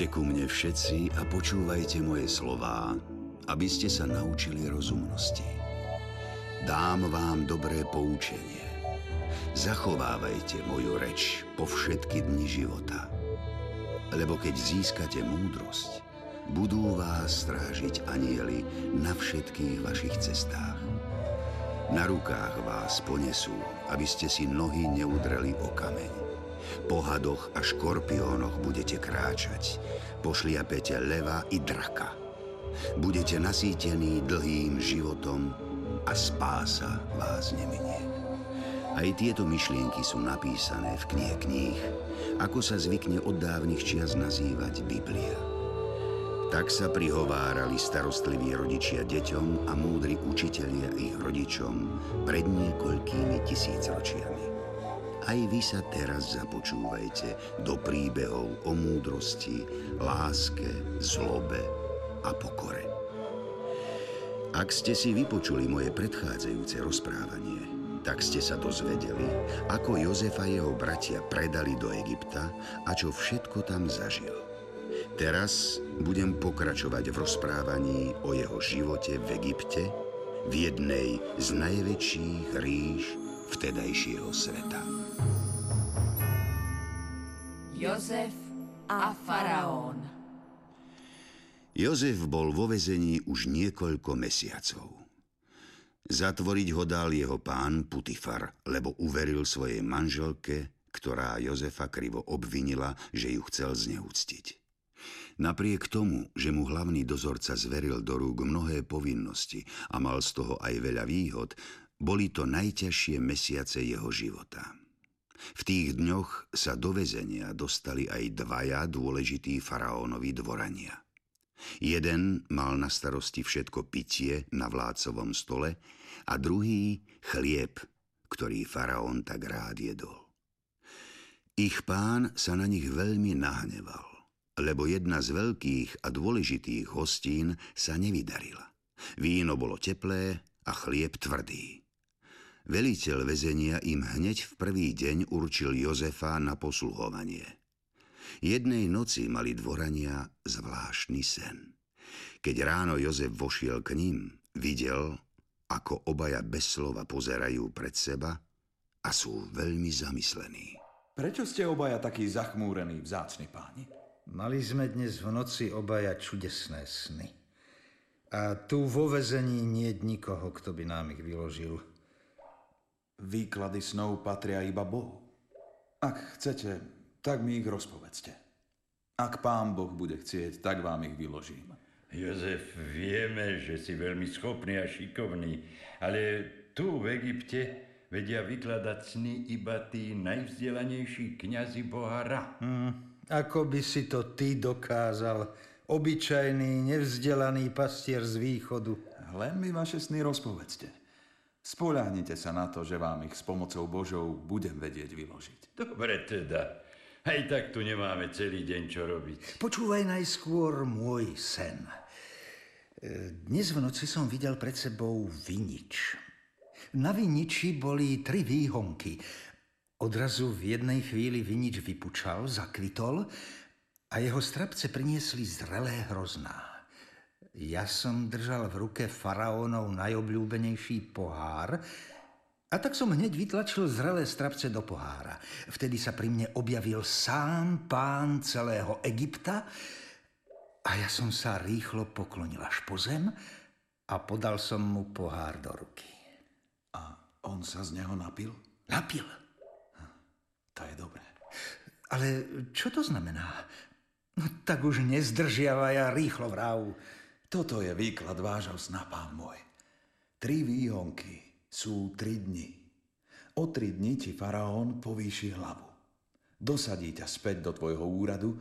Poďte ku mne všetci a počúvajte moje slová, aby ste sa naučili rozumnosti. Dám vám dobré poučenie. Zachovávajte moju reč po všetky dni života. Lebo keď získate múdrosť, budú vás strážiť anieli na všetkých vašich cestách. Na rukách vás ponesú, aby ste si nohy neudreli o kameň. Po hadoch a škorpiónoch budete kráčať, pošliapete leva i draka. Budete nasýtení dlhým životom a spása vás neminie. Aj tieto myšlienky sú napísané v knihe kníh, ako sa zvykne od dávnych čias nazývať Biblia. Tak sa prihovárali starostliví rodičia deťom a múdri učitelia ich rodičom pred niekoľkými tisícročiami. Aj vy sa teraz započúvajte do príbehov o múdrosti, láske, zlobe a pokore. Ak ste si vypočuli moje predchádzajúce rozprávanie, tak ste sa dozvedeli, ako Jozefa a jeho bratia predali do Egypta a čo všetko tam zažil. Teraz budem pokračovať v rozprávaní o jeho živote v Egypte, v jednej z najväčších ríš vtedajšieho sveta. Jozef a faraón Jozef bol vo vezení už niekoľko mesiacov. Zatvoriť ho dal jeho pán Putifar, lebo uveril svojej manželke, ktorá Jozefa krivo obvinila, že ju chcel zneúctiť. Napriek tomu, že mu hlavný dozorca zveril do rúk mnohé povinnosti a mal z toho aj veľa výhod, boli to najťažšie mesiace jeho života. V tých dňoch sa do vezenia dostali aj dvaja dôležití faraónovi dvorania – Jeden mal na starosti všetko pitie na vládcovom stole a druhý chlieb, ktorý faraón tak rád jedol. Ich pán sa na nich veľmi nahneval, lebo jedna z veľkých a dôležitých hostín sa nevydarila. Víno bolo teplé a chlieb tvrdý. Veliteľ väzenia im hneď v prvý deň určil Jozefa na posluhovanie – Jednej noci mali dvorania zvláštny sen. Keď ráno Jozef vošiel k ním, videl, ako obaja bez slova pozerajú pred seba a sú veľmi zamyslení. Prečo ste obaja takí zachmúrení, vzácni páni? Mali sme dnes v noci obaja čudesné sny. A tu vo vezení nie je nikoho, kto by nám ich vyložil. Výklady snov patria iba Bohu. Ak chcete, tak mi ich rozpovedzte. Ak pán Boh bude chcieť, tak vám ich vyložím. Jozef, vieme, že si veľmi schopný a šikovný, ale tu v Egypte vedia vykladať sny iba tí najvzdelanejší kňazi boha Ra. Hmm, ako by si to ty dokázal, obyčajný, nevzdelaný pastier z východu. Len mi vaše sny rozpovedzte. Spoľahnite sa na to, že vám ich s pomocou Božou budem vedieť vyložiť. Dobre teda. Aj tak tu nemáme celý deň čo robiť. Počúvaj najskôr môj sen. E, dnes v noci som videl pred sebou vinič. Na viniči boli tri výhonky. Odrazu v jednej chvíli vinič vypučal, zakvitol a jeho strapce priniesli zrelé hrozná. Ja som držal v ruke faraónov najobľúbenejší pohár, a tak som hneď vytlačil zrelé strapce do pohára. Vtedy sa pri mne objavil sám pán celého Egypta a ja som sa rýchlo poklonil až po zem a podal som mu pohár do ruky. A on sa z neho napil? Napil. To je dobré. Ale čo to znamená? No tak už nezdržiavaj a rýchlo vrav. Toto je výklad vášho sna, pán môj. Tri výhonky, sú tri dni. O tri dni ti faraón povýši hlavu. Dosadí ťa späť do tvojho úradu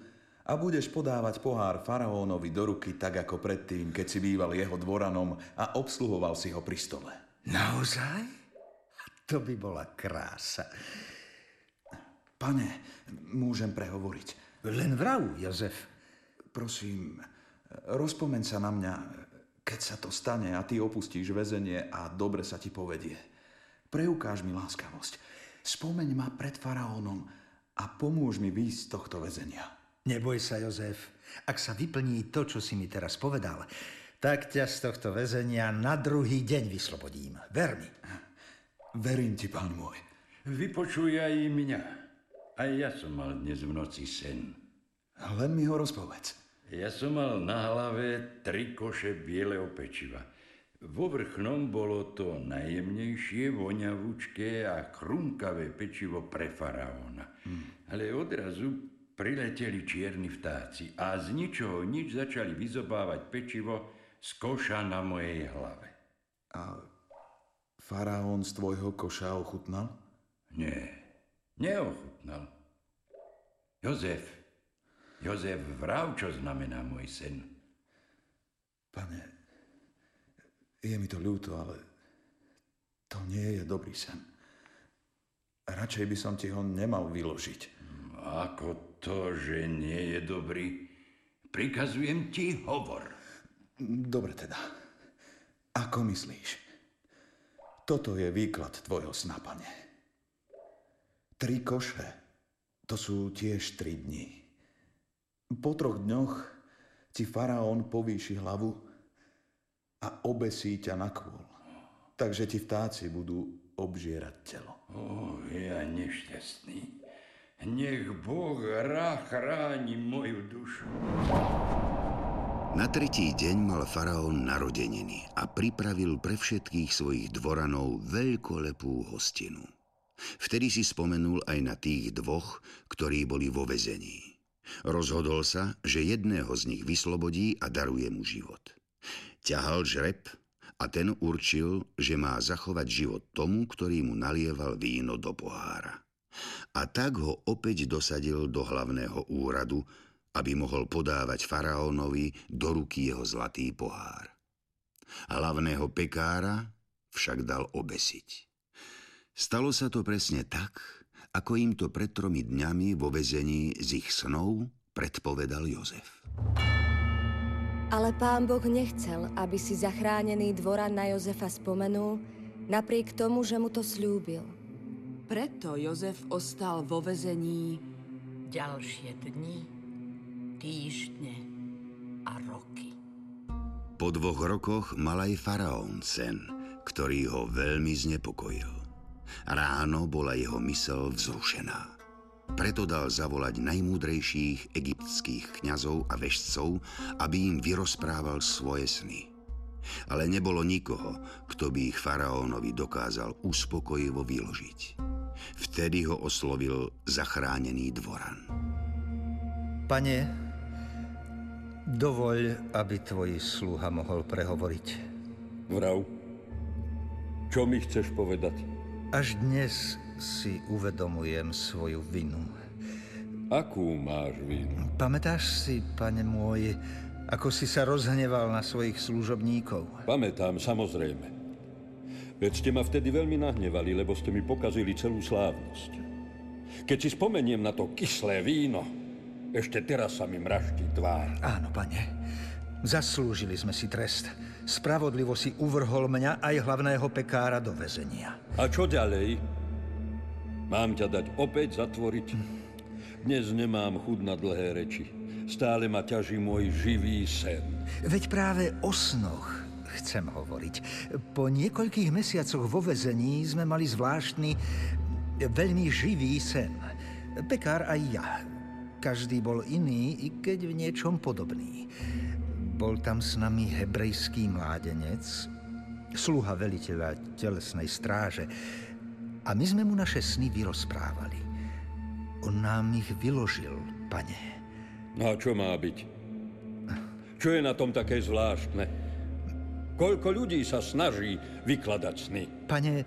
a budeš podávať pohár faraónovi do ruky tak ako predtým, keď si býval jeho dvoranom a obsluhoval si ho pri stole. Naozaj? To by bola krása. Pane, môžem prehovoriť. Len vrav, Jozef. Prosím, rozpomeň sa na mňa, keď sa to stane a ty opustíš väzenie a dobre sa ti povedie, preukáž mi láskavosť. Spomeň ma pred faraónom a pomôž mi výjsť z tohto väzenia. Neboj sa, Jozef. Ak sa vyplní to, čo si mi teraz povedal, tak ťa z tohto väzenia na druhý deň vyslobodím. Ver mi. Verím ti, pán môj. Vypočuj aj mňa. Aj ja som mal dnes v noci sen. Len mi ho rozpovedz. Ja som mal na hlave tri koše bieleho pečiva. Vo vrchnom bolo to najjemnejšie, voňavúčké a chrumkavé pečivo pre faraóna. Hmm. Ale odrazu prileteli čierni vtáci a z ničoho nič začali vyzobávať pečivo z koša na mojej hlave. A faraón z tvojho koša ochutnal? Nie, neochutnal. Jozef, Jozef, vrav, čo znamená môj sen. Pane, je mi to ľúto, ale to nie je dobrý sen. Radšej by som ti ho nemal vyložiť. Ako to, že nie je dobrý? Prikazujem ti, hovor. Dobre teda. Ako myslíš? Toto je výklad tvojho sna, pane. Tri koše, to sú tiež tri dni. Po troch dňoch ti faraón povýši hlavu a obesí ťa na kôl. Takže ti vtáci budú obžierať telo. O, ja nešťastný. Nech Boh rá chráni moju dušu. Na tretí deň mal faraón narodeniny a pripravil pre všetkých svojich dvoranov veľkolepú hostinu. Vtedy si spomenul aj na tých dvoch, ktorí boli vo vezení. Rozhodol sa, že jedného z nich vyslobodí a daruje mu život – ťahal žreb a ten určil, že má zachovať život tomu, ktorý mu nalieval víno do pohára. A tak ho opäť dosadil do hlavného úradu, aby mohol podávať faraónovi do ruky jeho zlatý pohár. Hlavného pekára však dal obesiť. Stalo sa to presne tak, ako im to pred tromi dňami vo vezení z ich snov predpovedal Jozef. Ale pán Boh nechcel, aby si zachránený dvoran na Jozefa spomenul, napriek tomu, že mu to slúbil. Preto Jozef ostal vo vezení ďalšie dni, týždne a roky. Po dvoch rokoch mal aj faraón sen, ktorý ho veľmi znepokojil. Ráno bola jeho mysel vzrušená. Preto dal zavolať najmúdrejších egyptských kňazov a vešcov, aby im vyrozprával svoje sny. Ale nebolo nikoho, kto by ich faraónovi dokázal uspokojivo vyložiť. Vtedy ho oslovil zachránený dvoran. Pane, dovoľ, aby tvoj sluha mohol prehovoriť. Vrav, čo mi chceš povedať? Až dnes si uvedomujem svoju vinu. Akú máš vinu? Pamätáš si, pane môj, ako si sa rozhneval na svojich služobníkov? Pamätám, samozrejme. Veď ste ma vtedy veľmi nahnevali, lebo ste mi pokazili celú slávnosť. Keď si spomeniem na to kyslé víno, ešte teraz sa mi mraští tvár. Áno, pane. Zaslúžili sme si trest. Spravodlivo si uvrhol mňa aj hlavného pekára do väzenia. A čo ďalej? Mám ťa dať opäť zatvoriť? Dnes nemám chud na dlhé reči. Stále ma ťaží môj živý sen. Veď práve o snoch chcem hovoriť. Po niekoľkých mesiacoch vo vezení sme mali zvláštny, veľmi živý sen. Pekár aj ja. Každý bol iný, i keď v niečom podobný. Bol tam s nami hebrejský mládenec, sluha veliteľa telesnej stráže, a my sme mu naše sny vyrozprávali. On nám ich vyložil, pane. No a čo má byť? Čo je na tom také zvláštne? Koľko ľudí sa snaží vykladať sny? Pane,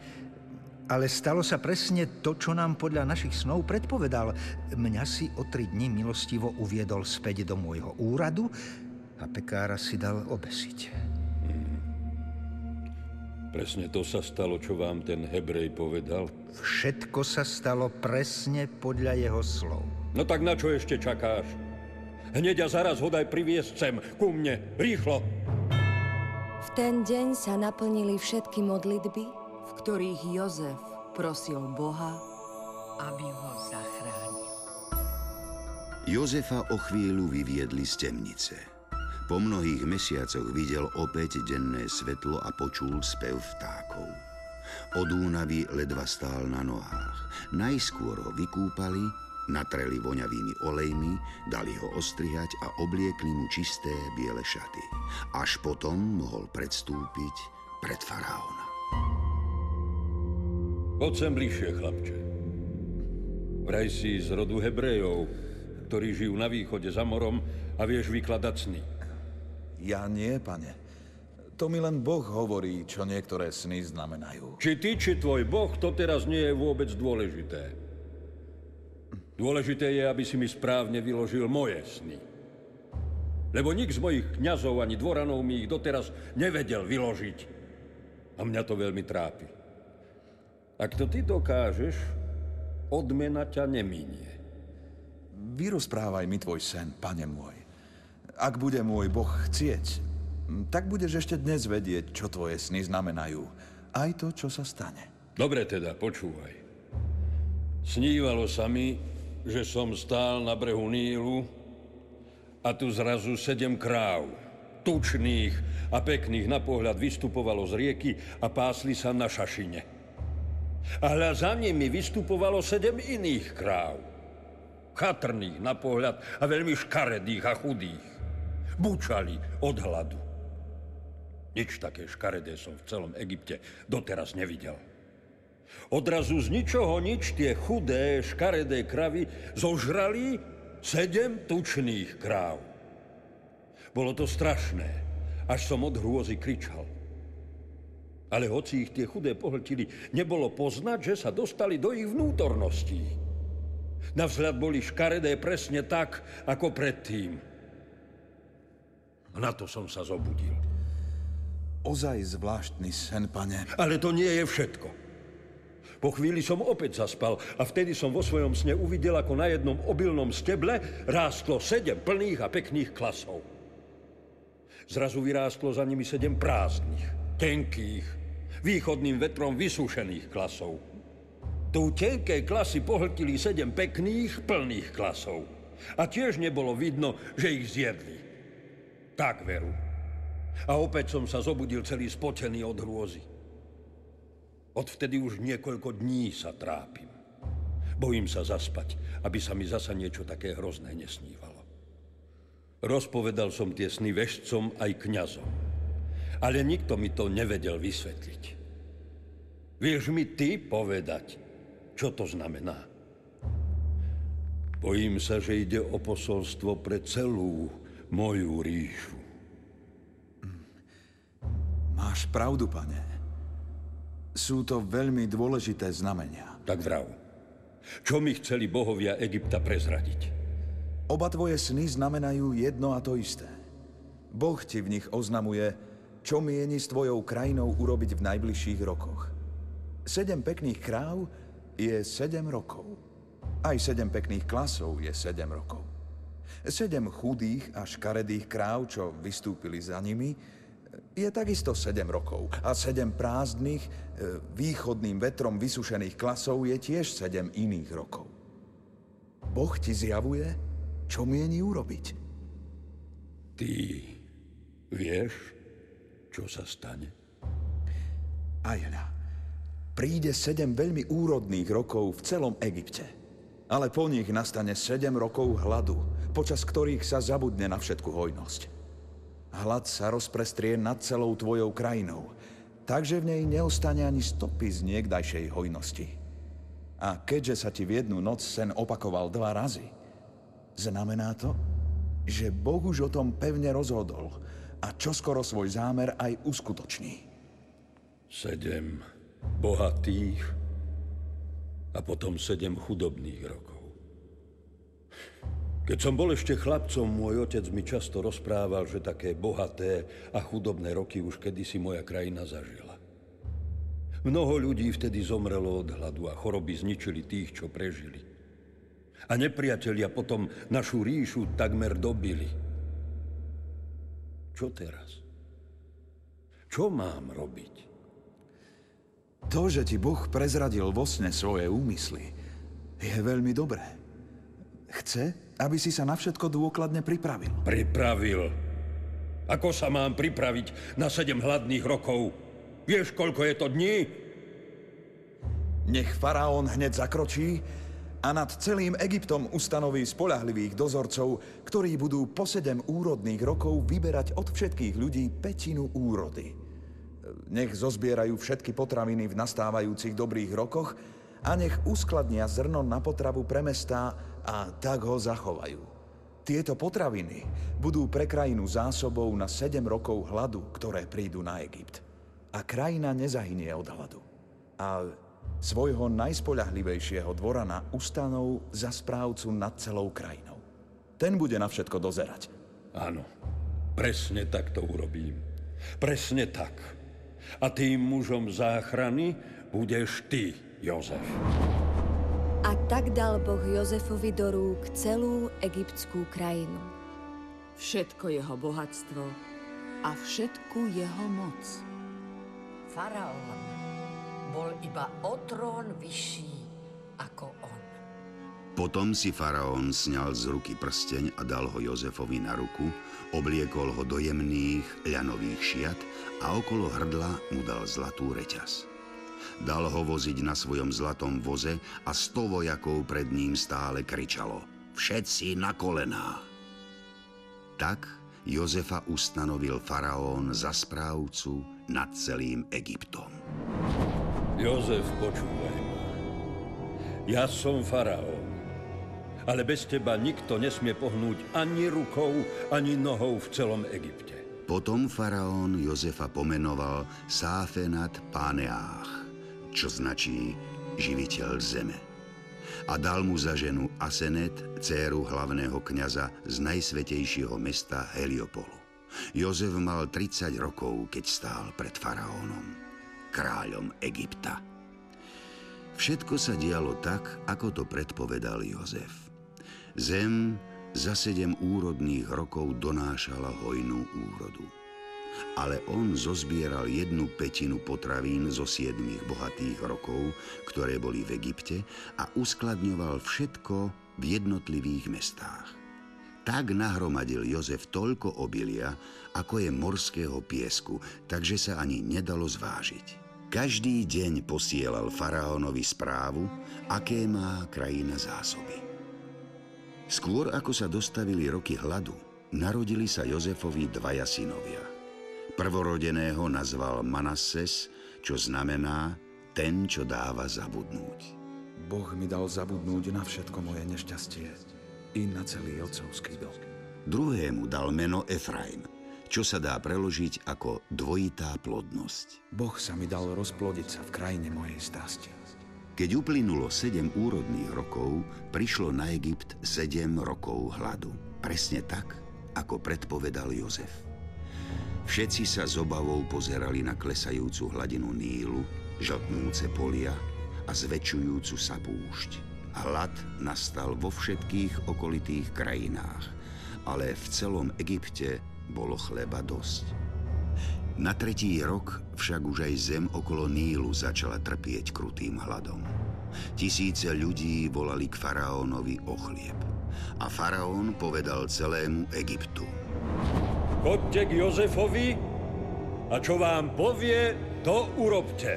ale stalo sa presne to, čo nám podľa našich snov predpovedal. Mňa si o tri dni milostivo uviedol späť do môjho úradu a pekára si dal obesiť. Presne to sa stalo, čo vám ten Hebrej povedal? Všetko sa stalo presne podľa jeho slov. No tak na čo ešte čakáš? Hneď a zaraz ho daj priviesť sem, ku mne, rýchlo! V ten deň sa naplnili všetky modlitby, v ktorých Jozef prosil Boha, aby ho zachránil. Jozefa o chvíľu vyviedli z temnice. Po mnohých mesiacoch videl opäť denné svetlo a počul spev vtákov. Od únavy ledva stál na nohách. Najskôr ho vykúpali, natreli voňavými olejmi, dali ho ostrihať a obliekli mu čisté biele šaty. Až potom mohol predstúpiť pred faraóna. Poď sem bližšie, chlapče. Vraj si z rodu Hebrejov, ktorí žijú na východe za morom a vieš vykladať sny. Ja nie, pane. To mi len Boh hovorí, čo niektoré sny znamenajú. Či ty, či tvoj boh, to teraz nie je vôbec dôležité. Dôležité je, aby si mi správne vyložil moje sny. Lebo nik z mojich kňazov ani dvoranov mi ich doteraz nevedel vyložiť. A mňa to veľmi trápi. Ak to ty dokážeš, odmena ťa neminie. Vyrozprávaj mi tvoj sen, pane môj. Ak bude môj Boh chcieť, tak budeš ešte dnes vedieť, čo tvoje sny znamenajú. Aj to, čo sa stane. Dobre teda, počúvaj. Snívalo sa mi, že som stál na brehu Nílu a tu zrazu sedem kráv, tučných a pekných na pohľad vystupovalo z rieky a pásli sa na šašine. A hľa za nimi vystupovalo sedem iných kráv chatrných na pohľad a veľmi škaredých a chudých. Bučali od hladu. Nič také škaredé som v celom Egypte doteraz nevidel. Odrazu z ničoho nič tie chudé, škaredé kravy zožrali sedem tučných kráv. Bolo to strašné, až som od hrôzy kričal. Ale hoci ich tie chudé pohltili, nebolo poznať, že sa dostali do ich vnútorností. Navzhľad boli škaredé presne tak, ako predtým. A na to som sa zobudil. Ozaj zvláštny sen, pane. Ale to nie je všetko. Po chvíli som opäť zaspal a vtedy som vo svojom sne uvidel, ako na jednom obilnom steble rástlo sedem plných a pekných klasov. Zrazu vyrástlo za nimi sedem prázdnych, tenkých, východným vetrom vysúšených klasov. Tu tenké klasy pohltili sedem pekných, plných klasov. A tiež nebolo vidno, že ich zjedli. Tak veru. A opäť som sa zobudil celý spotený od hrôzy. Odvtedy už niekoľko dní sa trápim. Bojím sa zaspať, aby sa mi zasa niečo také hrozné nesnívalo. Rozpovedal som tie sny vešcom aj kňazom. Ale nikto mi to nevedel vysvetliť. Vieš mi ty povedať, čo to znamená? Bojím sa, že ide o posolstvo pre celú moju ríšu. Máš pravdu, pane. Sú to veľmi dôležité znamenia. Tak vrav. Čo mi chceli bohovia Egypta prezradiť? Oba tvoje sny znamenajú jedno a to isté. Boh ti v nich oznamuje, čo mieni s tvojou krajinou urobiť v najbližších rokoch. Sedem pekných kráv je 7 rokov. Aj 7 pekných klasov je 7 rokov. 7 chudých a škaredých kráv, čo vystúpili za nimi, je takisto 7 rokov. A 7 prázdnych, e, východným vetrom vysušených klasov je tiež 7 iných rokov. Boh ti zjavuje, čo mieni urobiť. Ty vieš, čo sa stane? Ajna príde sedem veľmi úrodných rokov v celom Egypte. Ale po nich nastane sedem rokov hladu, počas ktorých sa zabudne na všetku hojnosť. Hlad sa rozprestrie nad celou tvojou krajinou, takže v nej neostane ani stopy z niekdajšej hojnosti. A keďže sa ti v jednu noc sen opakoval dva razy, znamená to, že Boh už o tom pevne rozhodol a čoskoro svoj zámer aj uskutoční. Sedem bohatých a potom sedem chudobných rokov. Keď som bol ešte chlapcom, môj otec mi často rozprával, že také bohaté a chudobné roky už kedysi moja krajina zažila. Mnoho ľudí vtedy zomrelo od hladu a choroby zničili tých, čo prežili. A nepriatelia potom našu ríšu takmer dobili. Čo teraz? Čo mám robiť? To, že ti Boh prezradil vo sne svoje úmysly, je veľmi dobré. Chce, aby si sa na všetko dôkladne pripravil. Pripravil? Ako sa mám pripraviť na sedem hladných rokov? Vieš, koľko je to dní? Nech faraón hneď zakročí a nad celým Egyptom ustanoví spolahlivých dozorcov, ktorí budú po sedem úrodných rokov vyberať od všetkých ľudí petinu úrody. Nech zozbierajú všetky potraviny v nastávajúcich dobrých rokoch a nech uskladnia zrno na potravu pre mestá a tak ho zachovajú. Tieto potraviny budú pre krajinu zásobou na 7 rokov hladu, ktoré prídu na Egypt. A krajina nezahynie od hladu. A svojho najspoľahlivejšieho dvorana ustanov za správcu nad celou krajinou. Ten bude na všetko dozerať. Áno, presne tak to urobím. Presne tak. A tým mužom záchrany budeš ty, Jozef. A tak dal Boh Jozefovi do rúk celú egyptskú krajinu. Všetko jeho bohatstvo a všetku jeho moc. Faraón bol iba o trón vyšší ako on. Potom si faraón sňal z ruky prsteň a dal ho Jozefovi na ruku, obliekol ho do jemných ľanových šiat a okolo hrdla mu dal zlatú reťaz. Dal ho voziť na svojom zlatom voze a sto vojakov pred ním stále kričalo Všetci na kolená! Tak Jozefa ustanovil faraón za správcu nad celým Egyptom. Jozef, počúvaj ma. Ja som faraón, ale bez teba nikto nesmie pohnúť ani rukou, ani nohou v celom Egypte. Potom faraón Jozefa pomenoval Sáfenat Páneách, čo značí živiteľ zeme. A dal mu za ženu Asenet, dceru hlavného kňaza z najsvetejšieho mesta Heliopolu. Jozef mal 30 rokov, keď stál pred faraónom kráľom Egypta. Všetko sa dialo tak, ako to predpovedal Jozef. Zem za sedem úrodných rokov donášala hojnú úrodu. Ale on zozbieral jednu petinu potravín zo siedmých bohatých rokov, ktoré boli v Egypte a uskladňoval všetko v jednotlivých mestách. Tak nahromadil Jozef toľko obilia, ako je morského piesku, takže sa ani nedalo zvážiť. Každý deň posielal faraónovi správu, aké má krajina zásoby. Skôr ako sa dostavili roky hladu, narodili sa Jozefovi dvaja synovia. Prvorodeného nazval Manasses, čo znamená ten, čo dáva zabudnúť. Boh mi dal zabudnúť na všetko moje nešťastie i na celý otcovský dom. Druhému dal meno Efraim, čo sa dá preložiť ako dvojitá plodnosť. Boh sa mi dal rozplodiť sa v krajine mojej strasti. Keď uplynulo sedem úrodných rokov, prišlo na Egypt sedem rokov hladu. Presne tak, ako predpovedal Jozef. Všetci sa s obavou pozerali na klesajúcu hladinu Nílu, žltnúce polia a zväčšujúcu sa púšť. Hlad nastal vo všetkých okolitých krajinách, ale v celom Egypte bolo chleba dosť. Na tretí rok však už aj zem okolo Nílu začala trpieť krutým hladom. Tisíce ľudí volali k faraónovi o chlieb. A faraón povedal celému Egyptu. Chodte k Jozefovi a čo vám povie, to urobte.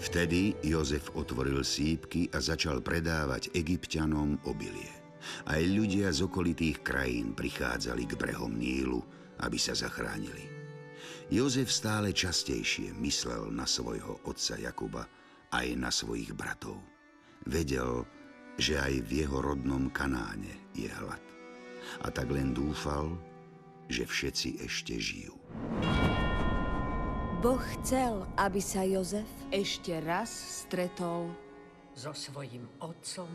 Vtedy Jozef otvoril sípky a začal predávať egyptianom obilie. Aj ľudia z okolitých krajín prichádzali k brehom Nílu, aby sa zachránili. Jozef stále častejšie myslel na svojho otca Jakuba aj na svojich bratov. Vedel, že aj v jeho rodnom Kanáne je hlad. A tak len dúfal, že všetci ešte žijú. Boh chcel, aby sa Jozef ešte raz stretol so svojim otcom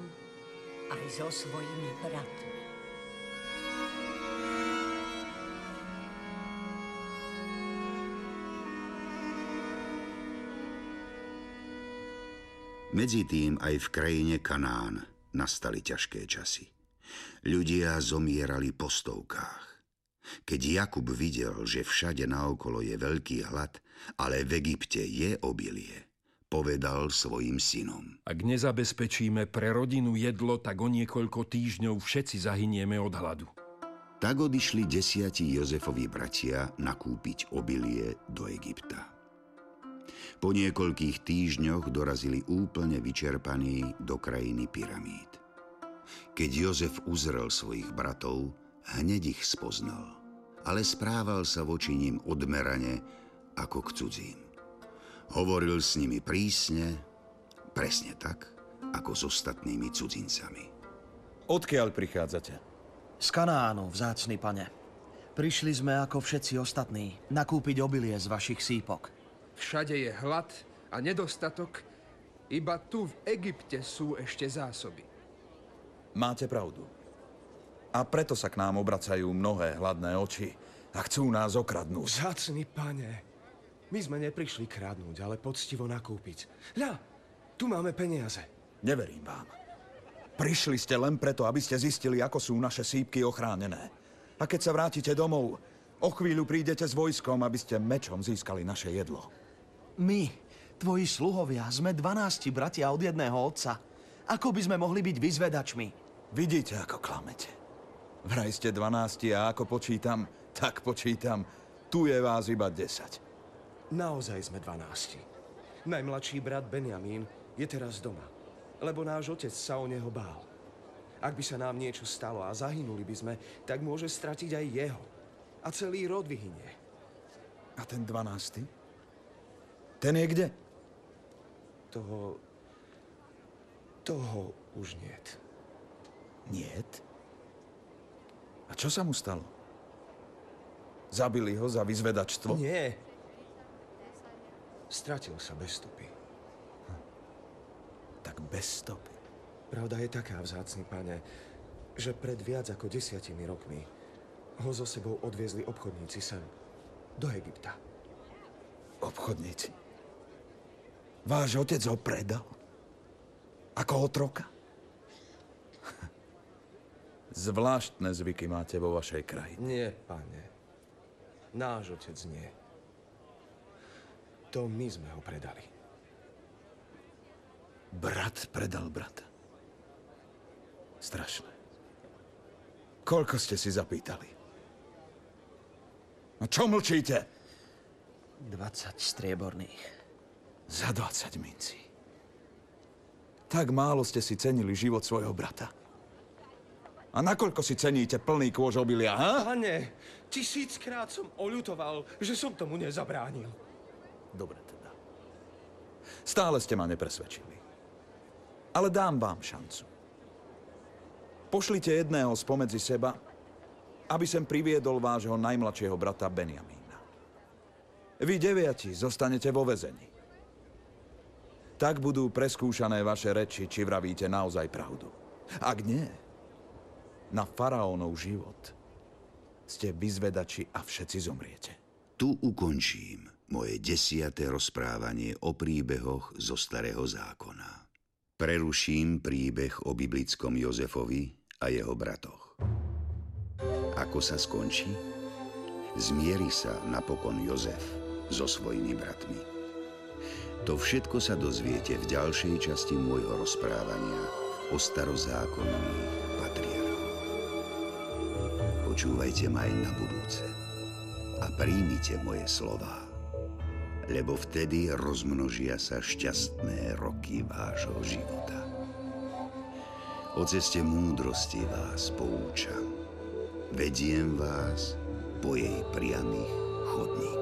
aj so svojimi bratmi. Medzi tým aj v krajine Kanán nastali ťažké časy. Ľudia zomierali po stovkách. Keď Jakub videl, že všade naokolo je veľký hlad, ale v Egypte je obilie, povedal svojim synom. Ak nezabezpečíme pre rodinu jedlo, tak o niekoľko týždňov všetci zahynieme od hladu. Tak odišli desiatí Jozefovi bratia nakúpiť obilie do Egypta. Po niekoľkých týždňoch dorazili úplne vyčerpaní do krajiny pyramíd. Keď Jozef uzrel svojich bratov, hneď ich spoznal, ale správal sa voči ním odmerane ako k cudzím. Hovoril s nimi prísne, presne tak, ako s ostatnými cudzincami. Odkiaľ prichádzate? Z Kanánu, vzácny pane. Prišli sme ako všetci ostatní nakúpiť obilie z vašich sípok. Všade je hlad a nedostatok, iba tu v Egypte sú ešte zásoby. Máte pravdu. A preto sa k nám obracajú mnohé hladné oči a chcú nás okradnúť. Vzácny pane, my sme neprišli kradnúť, ale poctivo nakúpiť. Ľa, tu máme peniaze. Neverím vám. Prišli ste len preto, aby ste zistili, ako sú naše sípky ochránené. A keď sa vrátite domov, o chvíľu prídete s vojskom, aby ste mečom získali naše jedlo. My, tvoji sluhovia, sme 12 bratia od jedného otca. Ako by sme mohli byť vyzvedačmi? Vidíte, ako klamete. Vraj ste 12 a ako počítam, tak počítam, tu je vás iba 10. Naozaj sme dvanácti. Najmladší brat Benjamín je teraz doma, lebo náš otec sa o neho bál. Ak by sa nám niečo stalo a zahynuli by sme, tak môže stratiť aj jeho. A celý rod vyhynie. A ten dvanácty? Ten je kde? Toho... Toho už niet. Niet? Čo sa mu stalo? Zabili ho za vyzvedačstvo? Nie, Stratil sa bez stopy. Hm. Tak bez stopy. Pravda je taká, vzácný pane, že pred viac ako desiatimi rokmi ho so sebou odviezli obchodníci sem, do Egypta. Obchodníci? Váš otec ho predal? Ako otroka? Zvláštne zvyky máte vo vašej krajine. Nie, pane. Náš otec nie. To my sme ho predali. Brat predal brata. Strašné. Koľko ste si zapýtali? No čo mlčíte? 20 strieborných. Za 20 mincí. Tak málo ste si cenili život svojho brata. A nakoľko si ceníte plný kôž obilia, ha? Pane, tisíckrát som oľutoval, že som tomu nezabránil. Dobre teda. Stále ste ma nepresvedčili. Ale dám vám šancu. Pošlite jedného spomedzi seba, aby sem priviedol vášho najmladšieho brata Benjamína. Vy deviati zostanete vo vezení. Tak budú preskúšané vaše reči, či vravíte naozaj pravdu. Ak nie, na faraónov život ste vyzvedači a všetci zomriete. Tu ukončím moje desiaté rozprávanie o príbehoch zo Starého zákona. Preruším príbeh o biblickom Jozefovi a jeho bratoch. Ako sa skončí? Zmieri sa napokon Jozef so svojimi bratmi. To všetko sa dozviete v ďalšej časti môjho rozprávania o starozákonných. Počúvajte ma aj na budúce a príjmite moje slová lebo vtedy rozmnožia sa šťastné roky vášho života. O ceste múdrosti vás poučam. Vediem vás po jej priamých chodníkoch.